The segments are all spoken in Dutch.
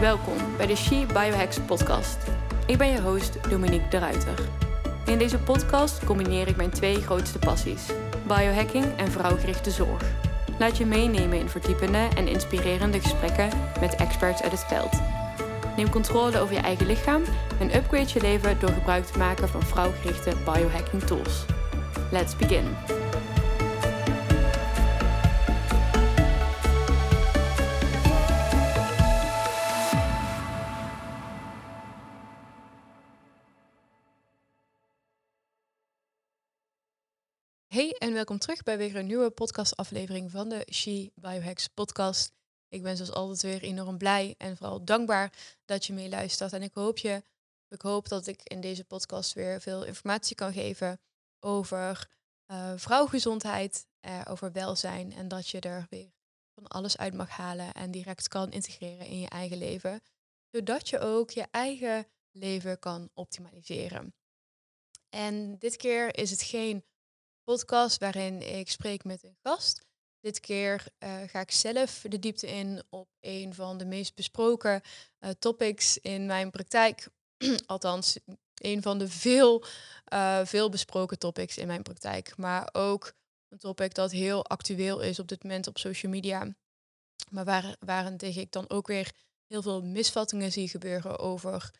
Welkom bij de She Biohacks podcast. Ik ben je host Dominique de Ruiter. In deze podcast combineer ik mijn twee grootste passies: biohacking en vrouwgerichte zorg. Laat je meenemen in verdiepende en inspirerende gesprekken met experts uit het veld. Neem controle over je eigen lichaam en upgrade je leven door gebruik te maken van vrouwgerichte biohacking tools. Let's begin. En welkom terug bij weer een nieuwe podcastaflevering van de She Biohacks podcast. Ik ben zoals altijd weer enorm blij en vooral dankbaar dat je meeluistert. En ik hoop, je, ik hoop dat ik in deze podcast weer veel informatie kan geven over uh, vrouwgezondheid, uh, over welzijn. En dat je er weer van alles uit mag halen en direct kan integreren in je eigen leven. Zodat je ook je eigen leven kan optimaliseren. En dit keer is het geen podcast waarin ik spreek met een gast. Dit keer uh, ga ik zelf de diepte in op een van de meest besproken uh, topics in mijn praktijk. Althans, een van de veel, uh, veel besproken topics in mijn praktijk. Maar ook een topic dat heel actueel is op dit moment op social media. Maar waar, waarentegen ik dan ook weer heel veel misvattingen zie gebeuren over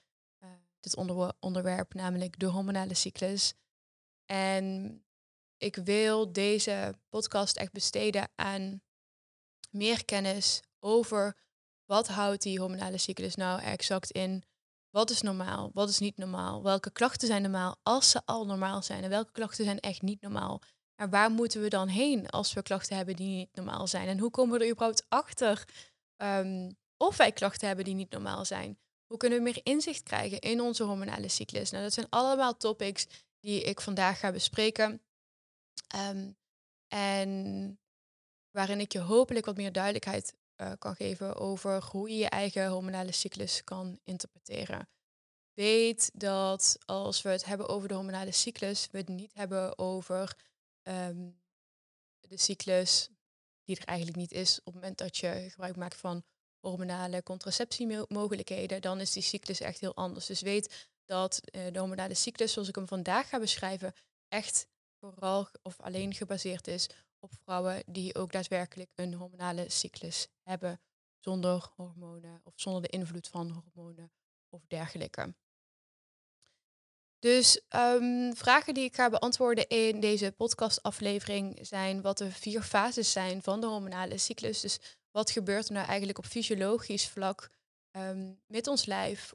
dit onder onderwerp, namelijk de hormonale cyclus. En ik wil deze podcast echt besteden aan meer kennis over wat houdt die hormonale cyclus nou exact in. Wat is normaal? Wat is niet normaal? Welke klachten zijn normaal als ze al normaal zijn? En welke klachten zijn echt niet normaal? En waar moeten we dan heen als we klachten hebben die niet normaal zijn? En hoe komen we er überhaupt achter um, of wij klachten hebben die niet normaal zijn? Hoe kunnen we meer inzicht krijgen in onze hormonale cyclus? Nou, dat zijn allemaal topics die ik vandaag ga bespreken. Um, en waarin ik je hopelijk wat meer duidelijkheid uh, kan geven over hoe je je eigen hormonale cyclus kan interpreteren. Weet dat als we het hebben over de hormonale cyclus, we het niet hebben over um, de cyclus die er eigenlijk niet is op het moment dat je gebruik maakt van hormonale contraceptiemogelijkheden, dan is die cyclus echt heel anders. Dus weet dat uh, de hormonale cyclus, zoals ik hem vandaag ga beschrijven, echt vooral of alleen gebaseerd is op vrouwen die ook daadwerkelijk een hormonale cyclus hebben zonder hormonen of zonder de invloed van hormonen of dergelijke. Dus um, vragen die ik ga beantwoorden in deze podcastaflevering zijn wat de vier fases zijn van de hormonale cyclus. Dus wat gebeurt er nou eigenlijk op fysiologisch vlak um, met ons lijf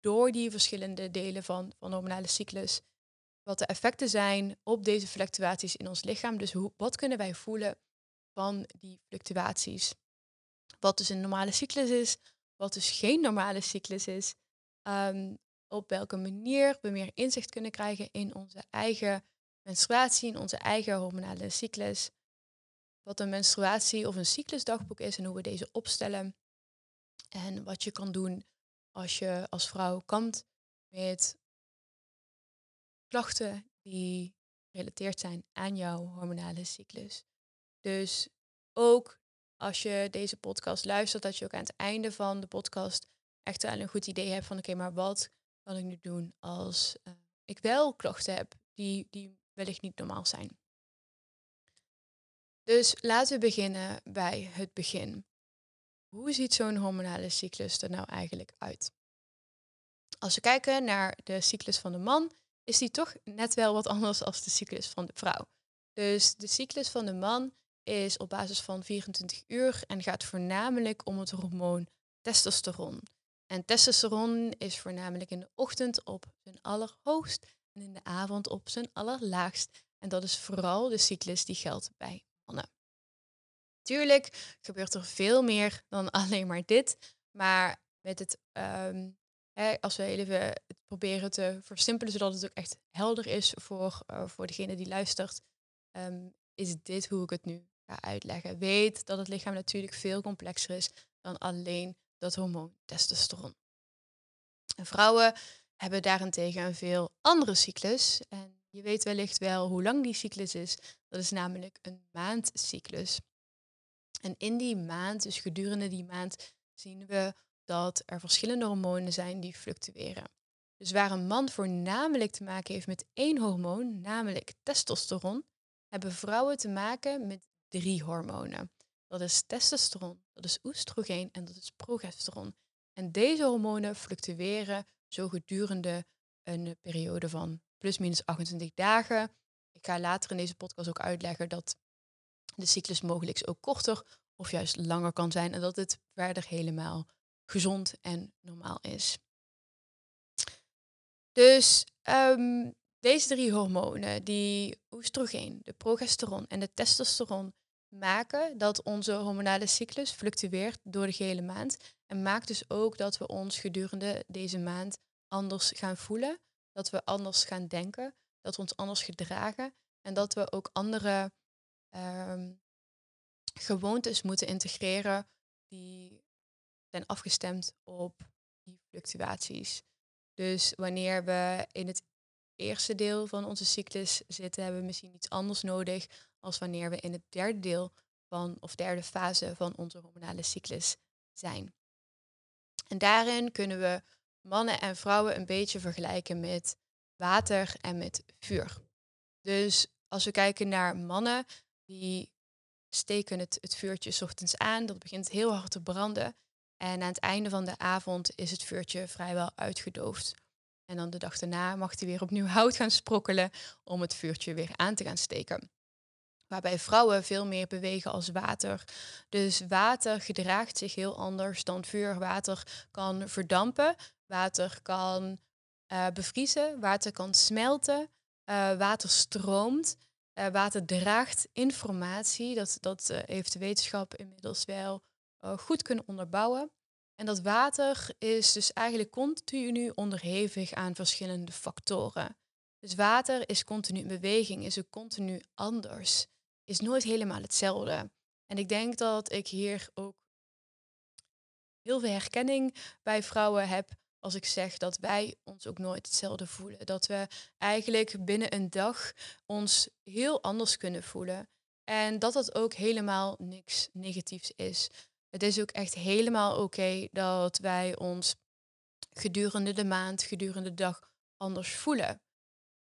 door die verschillende delen van, van de hormonale cyclus wat de effecten zijn op deze fluctuaties in ons lichaam. Dus hoe, wat kunnen wij voelen van die fluctuaties? Wat dus een normale cyclus is, wat dus geen normale cyclus is. Um, op welke manier we meer inzicht kunnen krijgen in onze eigen menstruatie, in onze eigen hormonale cyclus. Wat een menstruatie of een cyclusdagboek is en hoe we deze opstellen. En wat je kan doen als je als vrouw kampt met klachten die gerelateerd zijn aan jouw hormonale cyclus. Dus ook als je deze podcast luistert, dat je ook aan het einde van de podcast echt wel een goed idee hebt van oké, maar wat kan ik nu doen als uh, ik wel klachten heb die, die wellicht niet normaal zijn. Dus laten we beginnen bij het begin. Hoe ziet zo'n hormonale cyclus er nou eigenlijk uit? Als we kijken naar de cyclus van de man, is die toch net wel wat anders als de cyclus van de vrouw. Dus de cyclus van de man is op basis van 24 uur en gaat voornamelijk om het hormoon testosteron. En testosteron is voornamelijk in de ochtend op zijn allerhoogst en in de avond op zijn allerlaagst. En dat is vooral de cyclus die geldt bij mannen. Tuurlijk gebeurt er veel meer dan alleen maar dit, maar met het um, als we even het proberen te versimpelen, zodat het ook echt helder is voor, uh, voor degene die luistert, um, is dit hoe ik het nu ga uitleggen. Weet dat het lichaam natuurlijk veel complexer is dan alleen dat hormoon testosteron. En vrouwen hebben daarentegen een veel andere cyclus. En je weet wellicht wel hoe lang die cyclus is. Dat is namelijk een maandcyclus. En in die maand, dus gedurende die maand, zien we dat er verschillende hormonen zijn die fluctueren. Dus waar een man voornamelijk te maken heeft met één hormoon, namelijk testosteron, hebben vrouwen te maken met drie hormonen. Dat is testosteron, dat is oestrogeen en dat is progesteron. En deze hormonen fluctueren zo gedurende een periode van plus minus 28 dagen. Ik ga later in deze podcast ook uitleggen dat de cyclus mogelijk ook korter of juist langer kan zijn en dat het verder helemaal gezond en normaal is. Dus ehm, deze drie hormonen, die oestrogeen, de progesteron en de testosteron, maken dat onze hormonale cyclus fluctueert door de gehele maand. En maakt dus ook dat we ons gedurende deze maand anders gaan voelen, dat we anders gaan denken, dat we ons anders gedragen en dat we ook andere ehm, gewoontes moeten integreren die zijn afgestemd op die fluctuaties. Dus wanneer we in het eerste deel van onze cyclus zitten, hebben we misschien iets anders nodig als wanneer we in het derde deel van of derde fase van onze hormonale cyclus zijn. En daarin kunnen we mannen en vrouwen een beetje vergelijken met water en met vuur. Dus als we kijken naar mannen, die steken het, het vuurtje ochtends aan, dat begint heel hard te branden. En aan het einde van de avond is het vuurtje vrijwel uitgedoofd. En dan de dag daarna mag hij weer opnieuw hout gaan sprokkelen om het vuurtje weer aan te gaan steken. Waarbij vrouwen veel meer bewegen als water. Dus water gedraagt zich heel anders dan vuur. Water kan verdampen, water kan uh, bevriezen, water kan smelten, uh, water stroomt. Uh, water draagt informatie. Dat, dat heeft de wetenschap inmiddels wel goed kunnen onderbouwen. En dat water is dus eigenlijk continu onderhevig aan verschillende factoren. Dus water is continu in beweging, is ook continu anders, is nooit helemaal hetzelfde. En ik denk dat ik hier ook heel veel herkenning bij vrouwen heb als ik zeg dat wij ons ook nooit hetzelfde voelen. Dat we eigenlijk binnen een dag ons heel anders kunnen voelen. En dat dat ook helemaal niks negatiefs is. Het is ook echt helemaal oké dat wij ons gedurende de maand, gedurende de dag anders voelen.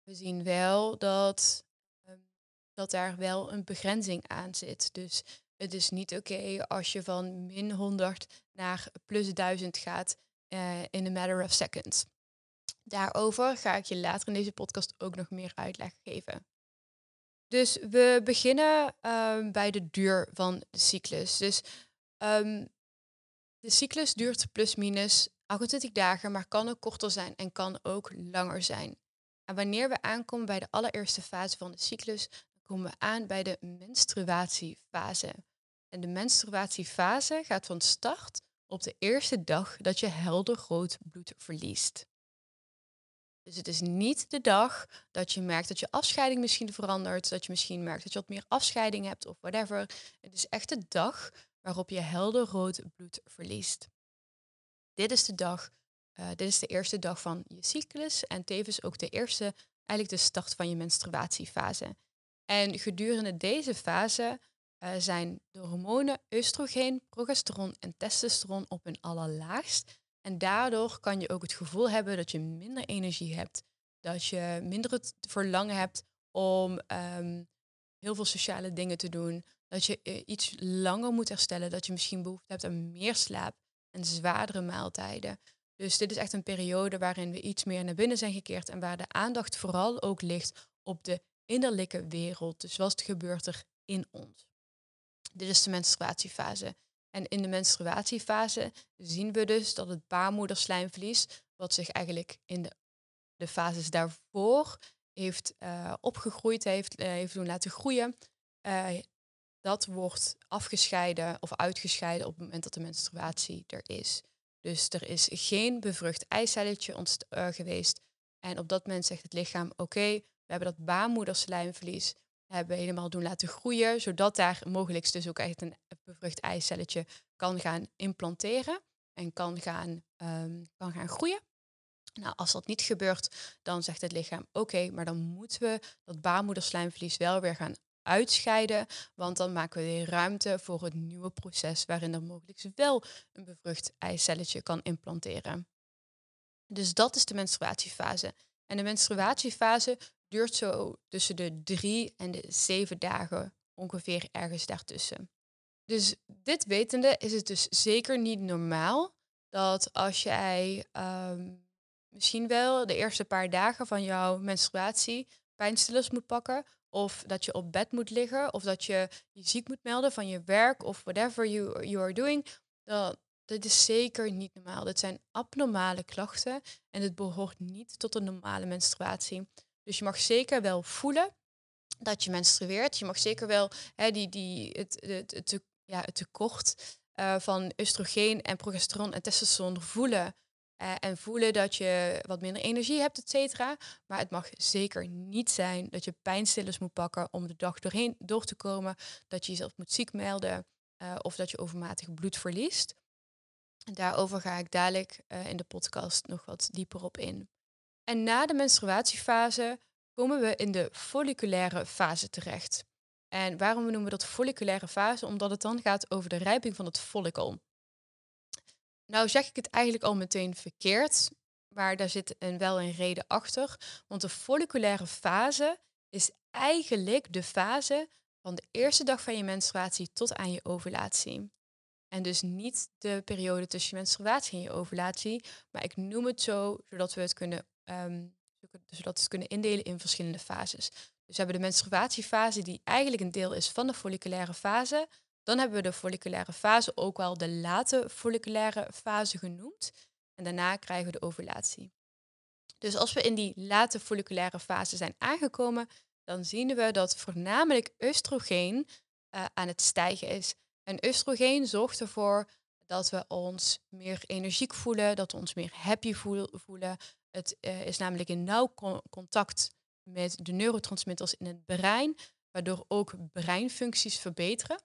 We zien wel dat, um, dat daar wel een begrenzing aan zit. Dus het is niet oké als je van min 100 naar plus 1000 gaat uh, in a matter of seconds. Daarover ga ik je later in deze podcast ook nog meer uitleg geven. Dus we beginnen um, bij de duur van de cyclus. Dus Um, de cyclus duurt plus minus 28 dagen, maar kan ook korter zijn en kan ook langer zijn. En wanneer we aankomen bij de allereerste fase van de cyclus, komen we aan bij de menstruatiefase. En de menstruatiefase gaat van start op de eerste dag dat je helder rood bloed verliest. Dus het is niet de dag dat je merkt dat je afscheiding misschien verandert, dat je misschien merkt dat je wat meer afscheiding hebt of whatever. Het is echt de dag waarop je helder rood bloed verliest. Dit is de dag, uh, dit is de eerste dag van je cyclus en tevens ook de eerste, eigenlijk de start van je menstruatiefase. En gedurende deze fase uh, zijn de hormonen oestrogeen, progesteron en testosteron op hun allerlaagst. En daardoor kan je ook het gevoel hebben dat je minder energie hebt, dat je minder het verlangen hebt om um, heel veel sociale dingen te doen, dat je eh, iets langer moet herstellen, dat je misschien behoefte hebt aan meer slaap en zwaardere maaltijden. Dus dit is echt een periode waarin we iets meer naar binnen zijn gekeerd en waar de aandacht vooral ook ligt op de innerlijke wereld. Dus wat gebeurt er in ons? Dit is de menstruatiefase. En in de menstruatiefase zien we dus dat het baarmoederslijmvlies, wat zich eigenlijk in de, de fases daarvoor heeft uh, opgegroeid, heeft, uh, heeft doen laten groeien, dat wordt afgescheiden of uitgescheiden op het moment dat de menstruatie er is. Dus er is geen bevrucht eicelletje uh, geweest. En op dat moment zegt het lichaam, oké, we hebben dat baarmoederslijmvlies hebben helemaal doen laten groeien, zodat daar mogelijk dus ook echt een bevrucht eicelletje kan gaan implanteren en kan gaan, um, kan gaan groeien. Nou, als dat niet gebeurt, dan zegt het lichaam, oké, maar dan moeten we dat baarmoederslijmvlies wel weer gaan uitscheiden, want dan maken we weer ruimte voor het nieuwe proces waarin er mogelijk wel een bevrucht eicelletje kan implanteren. Dus dat is de menstruatiefase. En de menstruatiefase duurt zo tussen de drie en de zeven dagen, ongeveer ergens daartussen. Dus dit wetende is het dus zeker niet normaal dat als jij um, misschien wel de eerste paar dagen van jouw menstruatie pijnstillers moet pakken, of dat je op bed moet liggen, of dat je je ziek moet melden van je werk, of whatever you, you are doing, dan, dat is zeker niet normaal. Dat zijn abnormale klachten en het behoort niet tot een normale menstruatie. Dus je mag zeker wel voelen dat je menstrueert. Je mag zeker wel hè, die, die, het, het, ja, het tekort uh, van oestrogeen en progesteron en testosteron voelen. Uh, en voelen dat je wat minder energie hebt, et cetera. Maar het mag zeker niet zijn dat je pijnstillers moet pakken om de dag doorheen door te komen. Dat je jezelf moet ziek melden uh, of dat je overmatig bloed verliest. Daarover ga ik dadelijk uh, in de podcast nog wat dieper op in. En na de menstruatiefase komen we in de folliculaire fase terecht. En waarom noemen we dat folliculaire fase? Omdat het dan gaat over de rijping van het follicle. Nou zeg ik het eigenlijk al meteen verkeerd, maar daar zit een, wel een reden achter. Want de folliculaire fase is eigenlijk de fase van de eerste dag van je menstruatie tot aan je ovulatie. En dus niet de periode tussen je menstruatie en je ovulatie, maar ik noem het zo zodat we het kunnen, um, zodat we het kunnen indelen in verschillende fases. Dus we hebben de menstruatiefase die eigenlijk een deel is van de folliculaire fase. Dan hebben we de folliculaire fase, ook wel de late folliculaire fase genoemd. En daarna krijgen we de ovulatie. Dus als we in die late folliculaire fase zijn aangekomen, dan zien we dat voornamelijk oestrogeen uh, aan het stijgen is. En oestrogeen zorgt ervoor dat we ons meer energiek voelen, dat we ons meer happy voelen. Het uh, is namelijk in nauw contact met de neurotransmitters in het brein, waardoor ook breinfuncties verbeteren.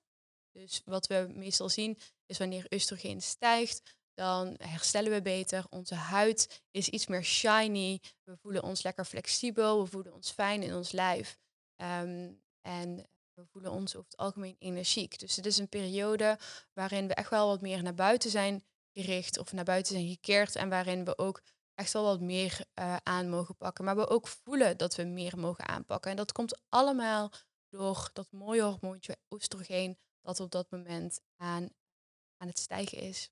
Dus wat we meestal zien is wanneer oestrogeen stijgt, dan herstellen we beter. Onze huid is iets meer shiny. We voelen ons lekker flexibel. We voelen ons fijn in ons lijf. Um, en we voelen ons over het algemeen energiek. Dus het is een periode waarin we echt wel wat meer naar buiten zijn gericht of naar buiten zijn gekeerd. En waarin we ook echt wel wat meer uh, aan mogen pakken. Maar we ook voelen dat we meer mogen aanpakken. En dat komt allemaal door dat mooie hormoontje oestrogeen dat op dat moment aan, aan het stijgen is.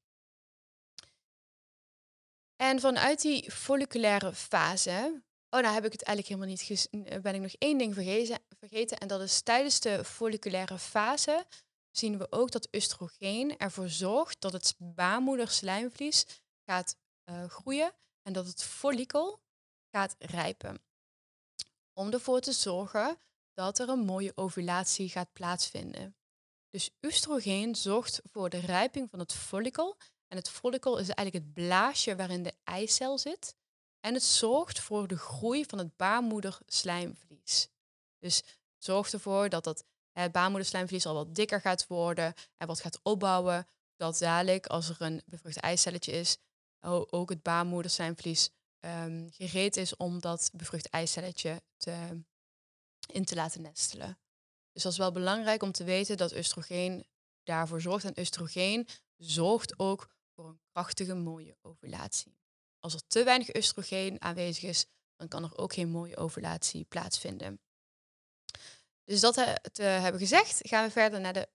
En vanuit die folliculaire fase, oh nou heb ik het eigenlijk helemaal niet, eh, ben ik nog één ding vergeten, vergeten en dat is tijdens de folliculaire fase zien we ook dat oestrogeen ervoor zorgt dat het baarmoederslijmvlies gaat uh, groeien en dat het follikel gaat rijpen. Om ervoor te zorgen dat er een mooie ovulatie gaat plaatsvinden. Dus oestrogeen zorgt voor de rijping van het follicle. En het follicle is eigenlijk het blaasje waarin de eicel zit. En het zorgt voor de groei van het baarmoederslijmvlies. Dus het zorgt ervoor dat het, het baarmoederslijmvlies al wat dikker gaat worden en wat gaat opbouwen. Dat dadelijk, als er een bevrucht eicelletje is, ook het baarmoederslijmvlies um, gereed is om dat bevrucht eicelletje te, in te laten nestelen. Dus dat is wel belangrijk om te weten dat oestrogeen daarvoor zorgt. En oestrogeen zorgt ook voor een krachtige, mooie ovulatie. Als er te weinig oestrogeen aanwezig is, dan kan er ook geen mooie ovulatie plaatsvinden. Dus dat te hebben gezegd, gaan we verder naar de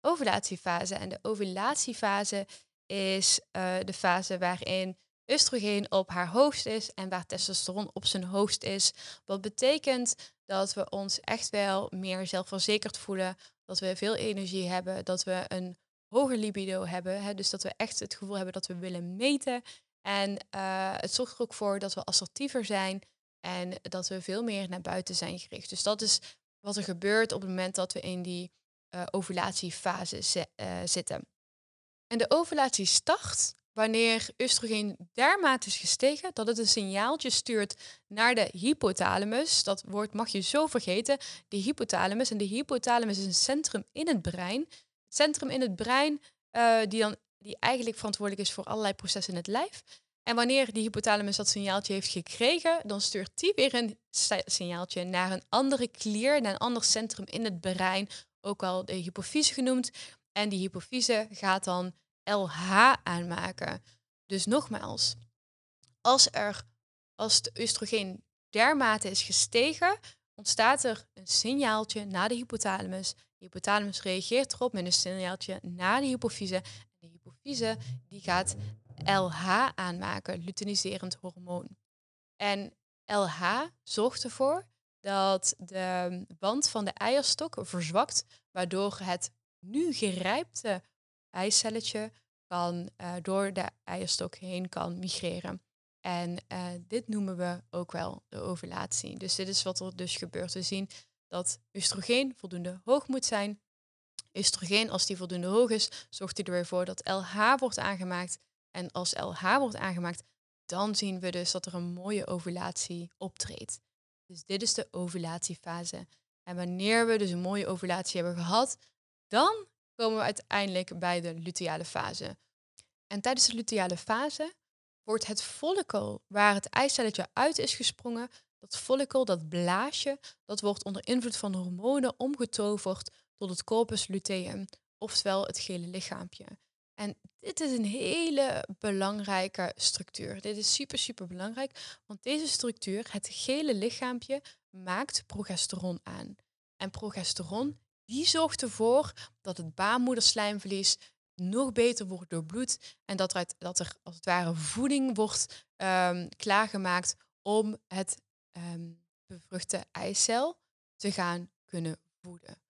ovulatiefase. En de ovulatiefase is uh, de fase waarin oestrogeen op haar hoogst is en waar testosteron op zijn hoogst is. Wat betekent dat we ons echt wel meer zelfverzekerd voelen, dat we veel energie hebben, dat we een hoger libido hebben. Hè? Dus dat we echt het gevoel hebben dat we willen meten. En uh, het zorgt er ook voor dat we assertiever zijn en dat we veel meer naar buiten zijn gericht. Dus dat is wat er gebeurt op het moment dat we in die uh, ovulatiefase zitten. En de ovulatie start wanneer oestrogeen dermate is gestegen dat het een signaaltje stuurt naar de hypothalamus. Dat woord mag je zo vergeten. De hypothalamus. En de hypothalamus is een centrum in het brein. Het centrum in het brein uh, die, dan, die eigenlijk verantwoordelijk is voor allerlei processen in het lijf. En wanneer die hypothalamus dat signaaltje heeft gekregen, dan stuurt die weer een signaaltje naar een andere klier, naar een ander centrum in het brein, ook al de hypofyse genoemd. En die hypofyse gaat dan LH aanmaken. Dus nogmaals, als er als de oestrogeen dermate is gestegen, ontstaat er een signaaltje naar de hypothalamus. De hypothalamus reageert erop met een signaaltje naar de hypofyse. De hypofyse die gaat LH aanmaken, luteiniserend hormoon. En LH zorgt ervoor dat de band van de eierstok verzwakt, waardoor het nu gerijpte eicelletje kan, uh, door de eierstok heen kan migreren. En uh, dit noemen we ook wel de ovulatie. Dus dit is wat er dus gebeurt. We zien dat oestrogeen voldoende hoog moet zijn. Oestrogeen, als die voldoende hoog is, zorgt hij er weer voor dat LH wordt aangemaakt. En als LH wordt aangemaakt, dan zien we dus dat er een mooie ovulatie optreedt. Dus dit is de ovulatiefase. En wanneer we dus een mooie ovulatie hebben gehad, dan komen we uiteindelijk bij de luteale fase. En tijdens de luteale fase wordt het follicle waar het eicelletje uit is gesprongen, dat follicle, dat blaasje, dat wordt onder invloed van hormonen omgetoverd tot het corpus luteum, oftewel het gele lichaampje. En dit is een hele belangrijke structuur. Dit is super, super belangrijk, want deze structuur, het gele lichaampje, maakt progesteron aan. En progesteron, die zorgt ervoor dat het baarmoederslijmvlies nog beter wordt doorbloed en dat er, dat er als het ware voeding wordt um, klaargemaakt om het um, bevruchte eicel te gaan kunnen voeden.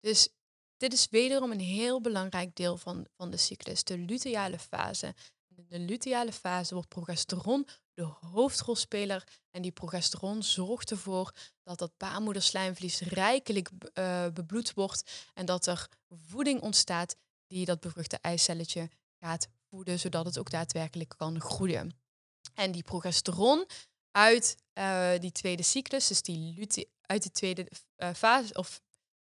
Dus dit is wederom een heel belangrijk deel van, van de cyclus, de luteale fase. In de luteale fase wordt progesteron de hoofdrolspeler en die progesteron zorgt ervoor dat dat baarmoederslijmvlies rijkelijk uh, bebloed wordt en dat er voeding ontstaat die dat bevruchte eicelletje gaat voeden, zodat het ook daadwerkelijk kan groeien. En die progesteron uit uh, die tweede cyclus, dus die uit de tweede uh, fase, of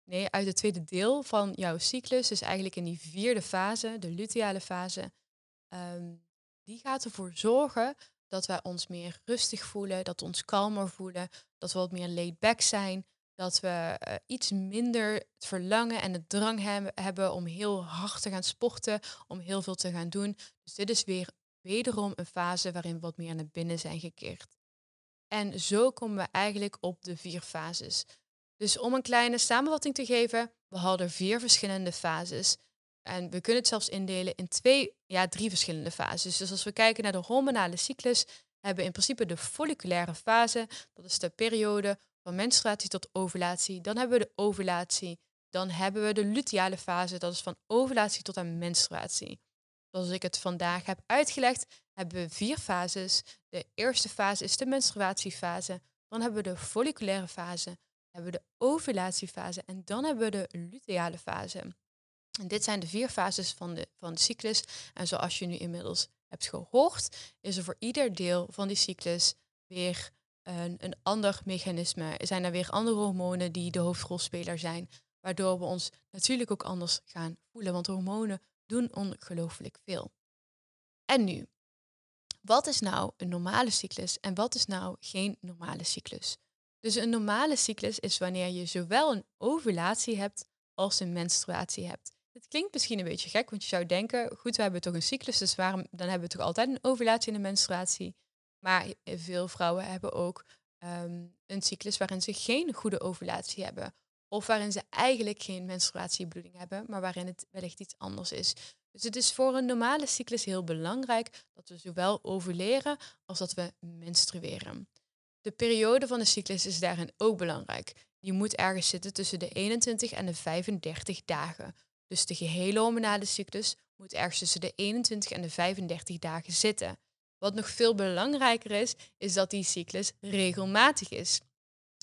nee, uit het tweede deel van jouw cyclus, dus eigenlijk in die vierde fase, de luteale fase, um, die gaat ervoor zorgen dat wij ons meer rustig voelen, dat we ons kalmer voelen, dat we wat meer laid back zijn, dat we uh, iets minder het verlangen en het drang hebben, hebben om heel hard te gaan sporten, om heel veel te gaan doen. Dus dit is weer wederom een fase waarin we wat meer naar binnen zijn gekeerd. En zo komen we eigenlijk op de vier fases. Dus om een kleine samenvatting te geven, we hadden vier verschillende fases. En we kunnen het zelfs indelen in twee, ja, drie verschillende fases. Dus als we kijken naar de hormonale cyclus, hebben we in principe de folliculaire fase. Dat is de periode van menstruatie tot ovulatie. Dan hebben we de ovulatie. Dan hebben we de luteale fase, dat is van ovulatie tot aan menstruatie. Zoals ik het vandaag heb uitgelegd, hebben we vier fases. De eerste fase is de menstruatiefase. Dan hebben we de folliculaire fase. hebben we de ovulatiefase. En dan hebben we de luteale fase. En dit zijn de vier fases van de, van de cyclus. En zoals je nu inmiddels hebt gehoord, is er voor ieder deel van die cyclus weer een, een ander mechanisme. Zijn er weer andere hormonen die de hoofdrolspeler zijn, waardoor we ons natuurlijk ook anders gaan voelen. Want hormonen doen ongelooflijk veel. En nu, wat is nou een normale cyclus en wat is nou geen normale cyclus? Dus een normale cyclus is wanneer je zowel een ovulatie hebt als een menstruatie hebt. Het klinkt misschien een beetje gek, want je zou denken, goed, we hebben toch een cyclus, dus waarom dan hebben we toch altijd een ovulatie en een menstruatie? Maar veel vrouwen hebben ook ehm, een cyclus waarin ze geen goede ovulatie hebben. Of waarin ze eigenlijk geen menstruatiebloeding hebben, maar waarin het wellicht iets anders is. Dus het is voor een normale cyclus heel belangrijk dat we zowel ovuleren als dat we menstrueren. De periode van de cyclus is daarin ook belangrijk. Die moet ergens zitten tussen de 21 en de 35 dagen. Dus de gehele hormonale cyclus moet ergens tussen de 21 en de 35 dagen zitten. Wat nog veel belangrijker is, is dat die cyclus regelmatig is.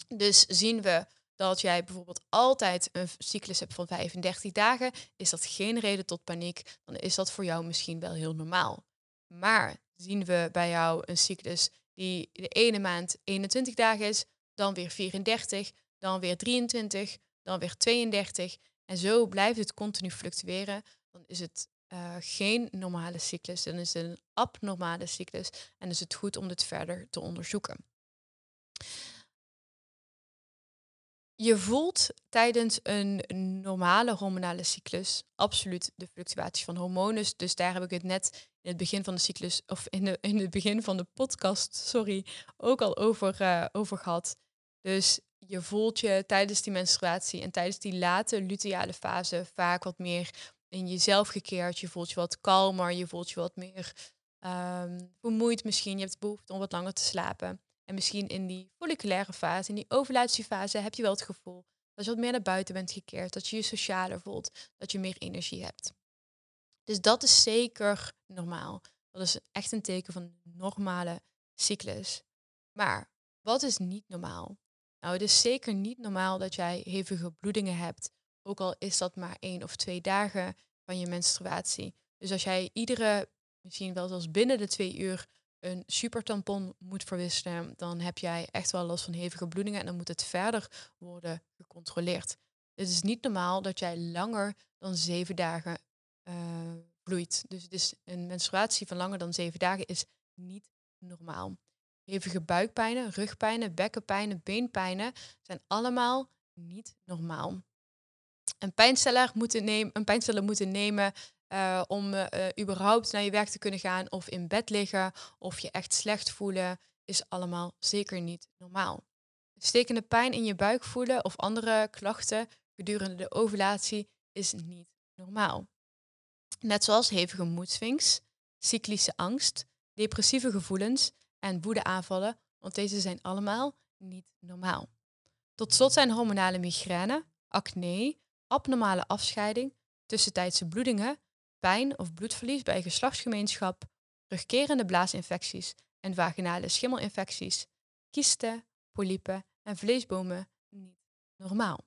Dus zien we dat jij bijvoorbeeld altijd een cyclus hebt van 35 dagen, is dat geen reden tot paniek. Dan is dat voor jou misschien wel heel normaal. Maar zien we bij jou een cyclus die de ene maand 21 dagen is, dan weer 34, dan weer 23, dan weer 32 en zo blijft het continu fluctueren, dan is het uh, geen normale cyclus, dan is het een abnormale cyclus en is het goed om dit verder te onderzoeken. Je voelt tijdens een normale hormonale cyclus absoluut de fluctuatie van hormonen. Dus daar heb ik het net in het begin van de cyclus, of in, de, in het begin van de podcast, sorry, ook al over, uh, over gehad. Dus je voelt je tijdens die menstruatie en tijdens die late luteale fase vaak wat meer in jezelf gekeerd. Je voelt je wat kalmer, je voelt je wat meer um, vermoeid misschien. Je hebt behoefte om wat langer te slapen. En misschien in die folliculaire fase, in die ovulatiefase, heb je wel het gevoel dat je wat meer naar buiten bent gekeerd. Dat je je socialer voelt, dat je meer energie hebt. Dus dat is zeker normaal. Dat is echt een teken van een normale cyclus. Maar wat is niet normaal? Nou, het is zeker niet normaal dat jij hevige bloedingen hebt, ook al is dat maar één of twee dagen van je menstruatie. Dus als jij iedere, misschien wel zelfs binnen de twee uur, een supertampon moet verwisselen, dan heb jij echt wel last van hevige bloedingen en dan moet het verder worden gecontroleerd. Het is niet normaal dat jij langer dan zeven dagen uh, bloeit. Dus een menstruatie van langer dan zeven dagen is niet normaal. Hevige buikpijnen, rugpijnen, bekkenpijnen, beenpijnen zijn allemaal niet normaal. Een pijnsteller moeten nemen, een pijnstiller moeten nemen om uh, überhaupt naar je werk te kunnen gaan of in bed liggen of je echt slecht voelen, is allemaal zeker niet normaal. Stekende pijn in je buik voelen of andere klachten gedurende de ovulatie is niet normaal. Net zoals hevige moedswings, cyclische angst, depressieve gevoelens en woedeaanvallen, want deze zijn allemaal niet normaal. Tot slot zijn hormonale migraine, acne, abnormale afscheiding, tussentijdse bloedingen, pijn of bloedverlies bij geslachtsgemeenschap, terugkerende blaasinfecties en vaginale schimmelinfecties, kisten, polypen en vleesbomen niet normaal.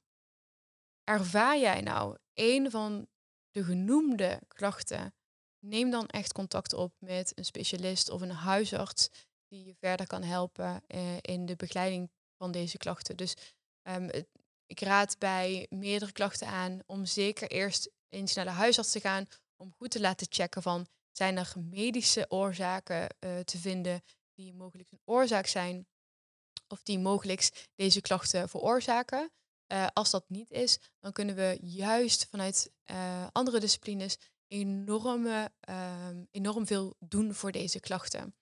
Ervaar jij nou een van de genoemde klachten? Neem dan echt contact op met een specialist of een huisarts die je verder kan helpen eh, in de begeleiding van deze klachten. Dus um, ik raad bij meerdere klachten aan om zeker eerst eens naar de huisarts te gaan om goed te laten checken van zijn er medische oorzaken uh, te vinden die mogelijk een oorzaak zijn of die mogelijk deze klachten veroorzaken. Uh, als dat niet is, dan kunnen we juist vanuit andere disciplines enorme, uh, enorm veel doen voor deze klachten.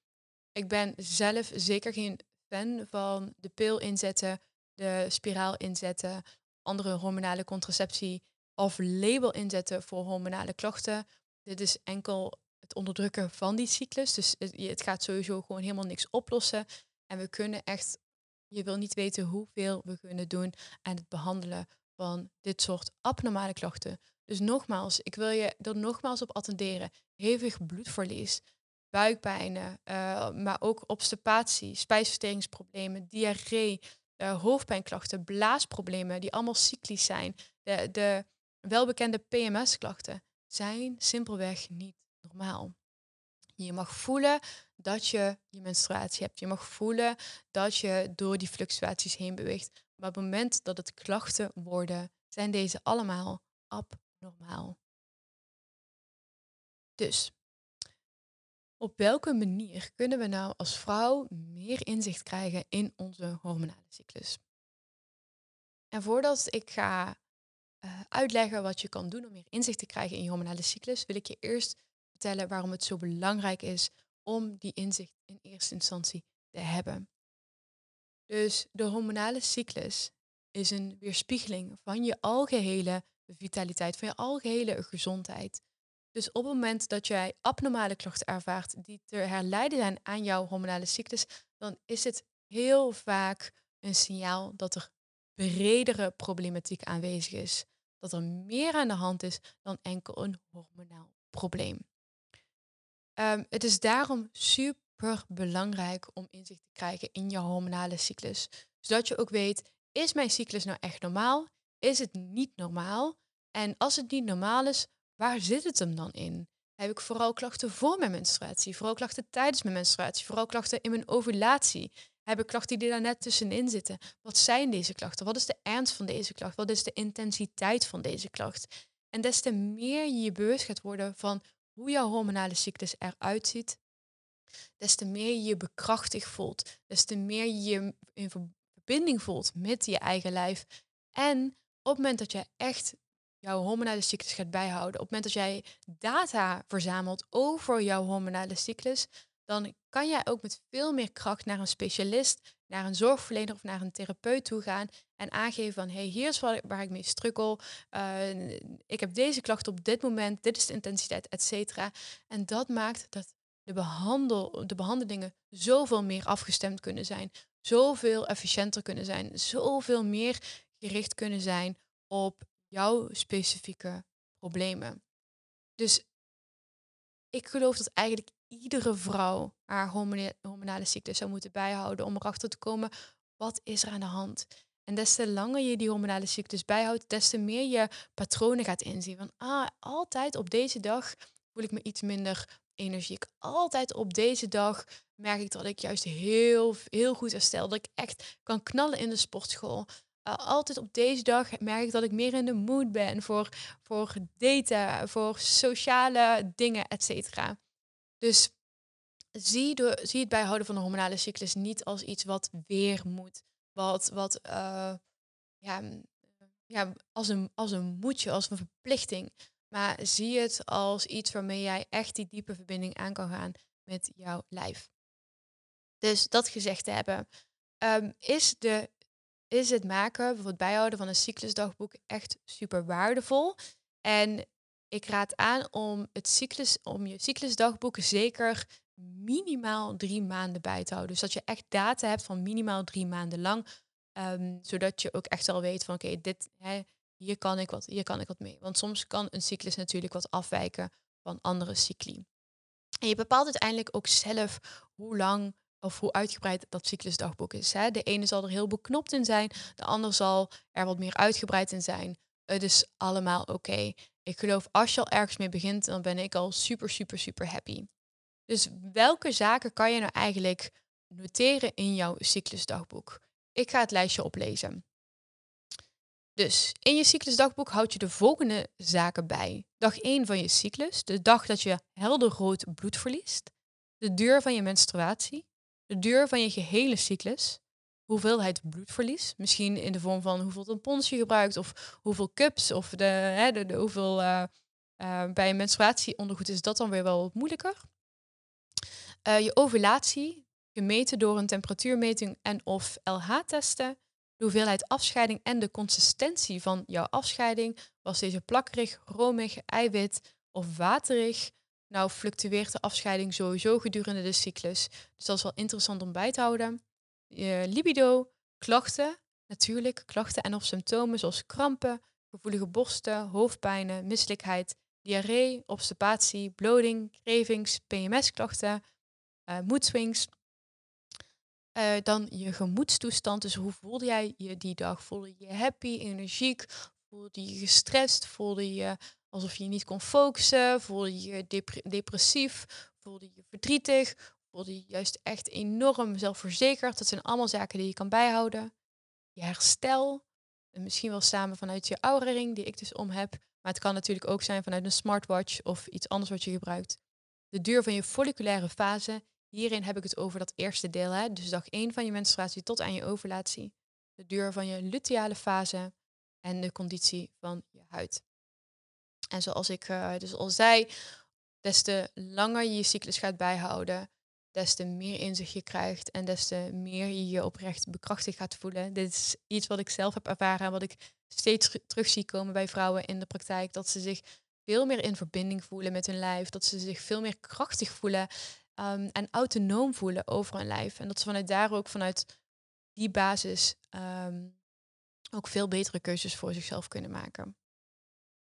Ik ben zelf zeker geen fan van de pil inzetten, de spiraal inzetten, andere hormonale contraceptie of label inzetten voor hormonale klachten. Dit is enkel het onderdrukken van die cyclus. Dus het, gaat sowieso gewoon helemaal niks oplossen. En we kunnen echt, je wil niet weten hoeveel we kunnen doen aan het behandelen van dit soort abnormale klachten. Dus nogmaals, ik wil je er nogmaals op attenderen. Hevig bloedverlies, buikpijnen, uh, maar ook obstipatie, spijsverteringsproblemen, diarree, uh, hoofdpijnklachten, blaasproblemen, die allemaal cyclisch zijn. De, de welbekende PMS-klachten zijn simpelweg niet normaal. Je mag voelen dat je je menstruatie hebt. Je mag voelen dat je door die fluctuaties heen beweegt. Maar op het moment dat het klachten worden, zijn deze allemaal abnormaal. Dus, op welke manier kunnen we nou als vrouw meer inzicht krijgen in onze hormonale cyclus? En voordat ik ga uh, uitleggen wat je kan doen om meer inzicht te krijgen in je hormonale cyclus, wil ik je eerst vertellen waarom het zo belangrijk is om die inzicht in eerste instantie te hebben. Dus de hormonale cyclus is een weerspiegeling van je algehele vitaliteit, van je algehele gezondheid. Dus op het moment dat jij abnormale klachten ervaart die te herleiden zijn aan jouw hormonale cyclus, dan is het heel vaak een signaal dat er bredere problematiek aanwezig is. Dat er meer aan de hand is dan enkel een hormonaal probleem. Um, het is daarom super belangrijk om inzicht te krijgen in je hormonale cyclus. Zodat je ook weet, is mijn cyclus nou echt normaal? Is het niet normaal? En als het niet normaal is, waar zit het hem dan in? Heb ik vooral klachten voor mijn menstruatie? Vooral klachten tijdens mijn menstruatie? Vooral klachten in mijn ovulatie? Heb ik klachten die daar net tussenin zitten? Wat zijn deze klachten? Wat is de ernst van deze klacht? Wat is de intensiteit van deze klacht? En des te meer je je bewust gaat worden van hoe jouw hormonale cyclus eruit ziet, des te meer je je bekrachtigd voelt, des te meer je je in verbinding voelt met je eigen lijf. En op het moment dat je echt jouw hormonale cyclus gaat bijhouden, op het moment dat jij data verzamelt over jouw hormonale cyclus, dan kan jij ook met veel meer kracht naar een specialist, naar een zorgverlener of naar een therapeut toe gaan en aangeven van hey, hier is waar, ik mee strukkel. Uh, ik heb deze klacht op dit moment, dit is de intensiteit, et cetera. En dat maakt dat de, behandel, de behandelingen zoveel meer afgestemd kunnen zijn, zoveel efficiënter kunnen zijn, zoveel meer gericht kunnen zijn op jouw specifieke problemen. Dus ik geloof dat eigenlijk iedere vrouw haar hormonale ziekte zou moeten bijhouden om erachter te komen wat is er aan de hand. En des te langer je die hormonale ziektes bijhoudt, des te meer je patronen gaat inzien. Van ah, altijd op deze dag voel ik me iets minder energiek. Altijd op deze dag merk ik dat ik juist heel, heel goed herstel. Dat ik echt kan knallen in de sportschool. Altijd op deze dag merk ik dat ik meer in de mood ben voor, voor daten, voor sociale dingen, et cetera. Dus zie, zie het bijhouden van de hormonale cyclus niet als iets wat weer moet. Wat, wat uh, ja, ja, als, een, als een moedje, als een verplichting. Maar zie het als iets waarmee jij echt die diepe verbinding aan kan gaan met jouw lijf. Dus dat gezegd te hebben, um, is, de, is het maken, het bijhouden van een cyclusdagboek echt super waardevol. En ik raad aan om, het cyclus, om je cyclusdagboek zeker minimaal drie maanden bij te houden. Dus dat je echt data hebt van minimaal drie maanden lang. Um, zodat je ook echt al weet van oké, dit, hier, kan ik wat, hier kan ik wat mee. Want soms kan een cyclus natuurlijk wat afwijken van andere cycli. En je bepaalt uiteindelijk ook zelf hoe lang of hoe uitgebreid dat cyclusdagboek is. Hè. De ene zal er heel beknopt in zijn, de ander zal er wat meer uitgebreid in zijn. Het is allemaal oké. Ik geloof als je al ergens mee begint, dan ben ik al super, super, super happy. Dus welke zaken kan je nou eigenlijk noteren in jouw cyclusdagboek? Ik ga het lijstje oplezen. Dus in je cyclusdagboek houd je de volgende zaken bij. Dag 1 van je cyclus, de dag dat je helder rood bloed verliest. De duur van je menstruatie. De duur van je gehele cyclus hoeveelheid bloedverlies. Misschien in de vorm van hoeveel tampons je gebruikt of hoeveel cups of de, hè, de, hoeveel uh, uh, bij een menstruatieondergoed is dat dan weer wel wat moeilijker. Uh, je ovulatie, gemeten door een temperatuurmeting en of LH-testen. De hoeveelheid afscheiding en de consistentie van jouw afscheiding. Was deze plakkerig, romig, eiwit of waterig? Nou fluctueert de afscheiding sowieso gedurende de cyclus. Dus dat is wel interessant om bij te houden je libido, klachten, natuurlijk klachten en of symptomen zoals krampen, gevoelige borsten, hoofdpijnen, misselijkheid, diarree, obstipatie, bloeding, cravings, PMS-klachten, uh, moedswings. Uh, dan je gemoedstoestand, dus hoe voelde jij je die dag? Voelde je happy, energiek? Voelde je gestrest? Voelde je alsof je niet kon focussen? Voelde je depressief? Voelde je verdrietig? voelde je juist echt enorm zelfverzekerd. Dat zijn allemaal zaken die je kan bijhouden. Je herstel, en misschien wel samen vanuit je Aura ring die ik dus om heb. Maar het kan natuurlijk ook zijn vanuit een smartwatch of iets anders wat je gebruikt. De duur van je folliculaire fase. Hierin heb ik het over dat eerste deel. Hè? Dus dag 1 van je menstruatie tot aan je ovulatie. De duur van je luteale fase en de conditie van je huid. En zoals ik uh, dus al zei, des te langer je je cyclus gaat bijhouden, des te meer inzicht je krijgt en des te meer je je oprecht bekrachtigd gaat voelen. Dit is iets wat ik zelf heb ervaren en wat ik steeds terug zie komen bij vrouwen in de praktijk. Dat ze zich veel meer in verbinding voelen met hun lijf. Dat ze zich veel meer krachtig voelen um, en autonoom voelen over hun lijf. En dat ze vanuit daar ook vanuit die basis um, ook veel betere keuzes voor zichzelf kunnen maken.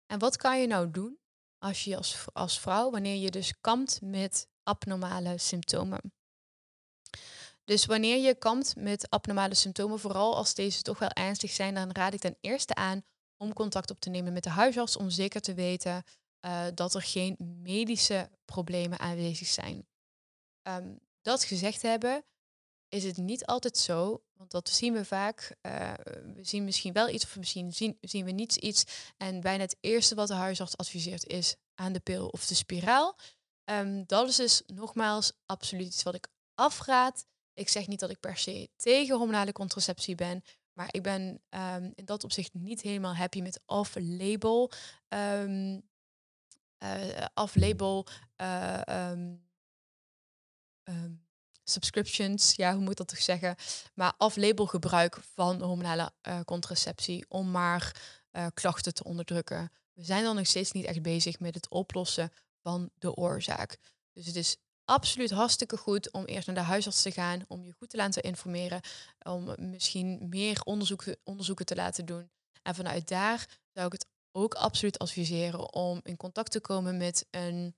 En wat kan je nou doen als je als, als vrouw, wanneer je dus kampt met abnormale symptomen. Dus wanneer je kampt met abnormale symptomen, vooral als deze toch wel ernstig zijn, dan raad ik ten eerste aan om contact op te nemen met de huisarts om zeker te weten uh, dat er geen medische problemen aanwezig zijn. Um, dat gezegd hebben, is het niet altijd zo Want dat zien we vaak. Uh, we zien misschien wel iets of misschien zien, zien we niets iets. En bijna het eerste wat de huisarts adviseert is aan de pil of de spiraal. Um, dat is dus nogmaals absoluut iets wat ik afraad. Ik zeg niet dat ik per se tegen hormonale contraceptie ben. Maar ik ben um, in dat opzicht niet helemaal happy met off-label. Um, uh, off-label uh, subscriptions, ja, hoe moet dat toch zeggen? Maar off-label gebruik van hormonale uh, contraceptie om maar klachten te onderdrukken. We zijn dan nog steeds niet echt bezig met het oplossen van de oorzaak. Dus het is absoluut hartstikke goed om eerst naar de huisarts te gaan, om je goed te laten informeren, om misschien meer onderzoeken, onderzoeken te laten doen. En vanuit daar zou ik het ook absoluut adviseren om in contact te komen met een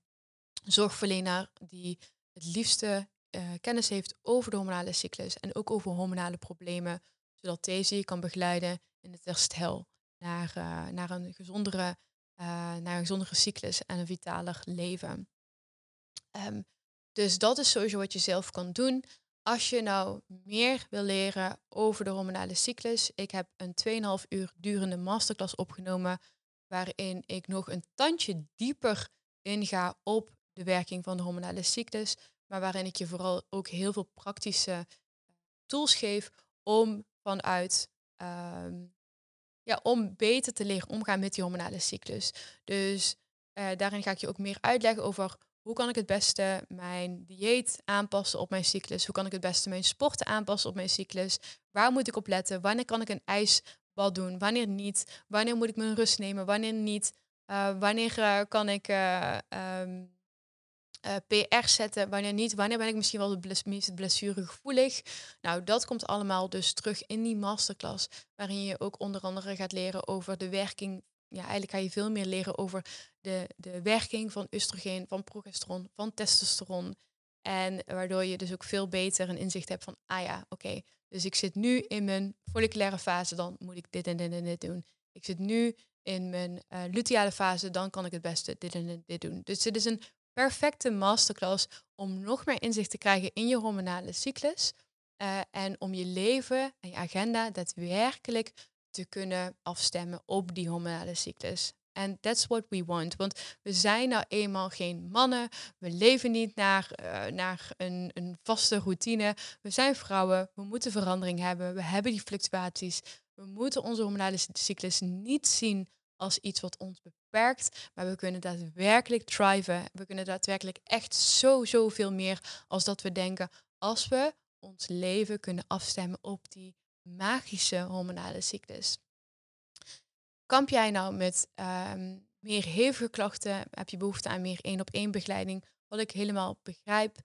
zorgverlener die het liefste uh, kennis heeft over de hormonale cyclus en ook over hormonale problemen, zodat deze je kan begeleiden in het herstel naar, uh, naar, een, gezondere, uh, naar een gezondere cyclus en een vitaler leven. Um, dus dat is sowieso wat je zelf kan doen. Als je nou meer wil leren over de hormonale cyclus, ik heb een 2,5 uur durende masterclass opgenomen, waarin ik nog een tandje dieper inga op de werking van de hormonale cyclus, maar waarin ik je vooral ook heel veel praktische tools geef om vanuit ehm, ja, om beter te leren omgaan met die hormonale cyclus. Dus uh, daarin ga ik je ook meer uitleggen over hoe kan ik het beste mijn dieet aanpassen op mijn cyclus? Hoe kan ik het beste mijn sporten aanpassen op mijn cyclus? Waar moet ik op letten? Wanneer kan ik een ijsbad doen? Wanneer niet? Wanneer moet ik mijn rust nemen? Wanneer niet? Uh, wanneer kan ik um, PR zetten? Wanneer niet? Wanneer ben ik misschien wel het meest blessuregevoelig? Nou, dat komt allemaal dus terug in die masterclass, waarin je ook onder andere gaat leren over de werking ja, eigenlijk ga je veel meer leren over de, de werking van oestrogeen, van progesteron, van testosteron. En waardoor je dus ook veel beter een inzicht hebt van, ah ja, oké, dus ik zit nu in mijn folliculaire fase, dan moet ik dit en dit en dit doen. Ik zit nu in mijn uh, luteale fase, dan kan ik het beste dit en dit doen. Dus dit is een perfecte masterclass om nog meer inzicht te krijgen in je hormonale cyclus. Uh, en om je leven en je agenda daadwerkelijk te kunnen afstemmen op die hormonale cyclus. En that's what we want. Want we zijn nou eenmaal geen mannen. We leven niet naar, uh, naar een, een vaste routine. We zijn vrouwen. We moeten verandering hebben. We hebben die fluctuaties. We moeten onze hormonale cyclus niet zien als iets wat ons beperkt. Maar we kunnen daadwerkelijk thriven. We kunnen daadwerkelijk echt zo, zoveel meer als dat we denken. Als we ons leven kunnen afstemmen op die magische hormonale cyclus. Kamp jij nou met um, meer hevige klachten? Heb je behoefte aan meer één op één begeleiding? Wat ik helemaal begrijp,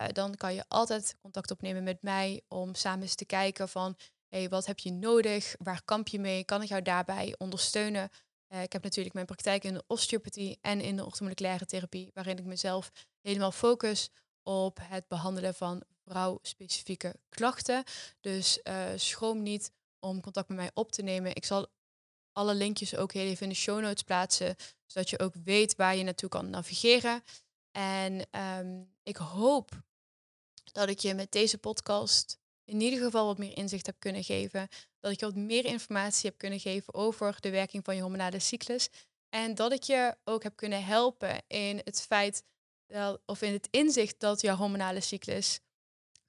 uh, dan kan je altijd contact opnemen met mij om samen eens te kijken van hey, wat heb je nodig? Waar kamp je mee? Kan ik jou daarbij ondersteunen? Uh, ik heb natuurlijk mijn praktijk in de osteopathie en in de orthomoleculaire therapie, waarin ik mezelf helemaal focus op het behandelen van vrouw-specifieke klachten. Dus uh, schroom niet om contact met mij op te nemen. Ik zal alle linkjes ook heel even in de show notes plaatsen, zodat je ook weet waar je naartoe kan navigeren. En um, ik hoop dat ik je met deze podcast in ieder geval wat meer inzicht heb kunnen geven. Dat ik je wat meer informatie heb kunnen geven over de werking van je hormonale cyclus. En dat ik je ook heb kunnen helpen in het feit, dat, of in het inzicht dat jouw hormonale cyclus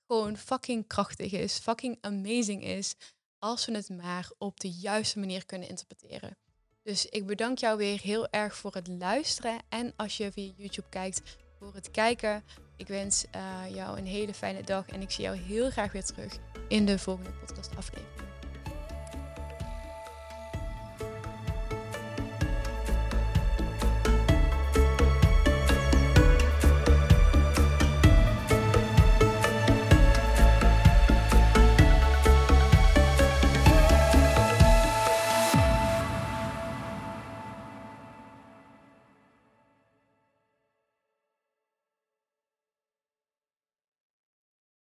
gewoon fucking krachtig is, fucking amazing is, als we het maar op de juiste manier kunnen interpreteren. Dus ik bedank jou weer heel erg voor het luisteren en als je via YouTube kijkt, voor het kijken. Ik wens uh, jou een hele fijne dag en ik zie jou heel graag weer terug in de volgende podcast aflevering.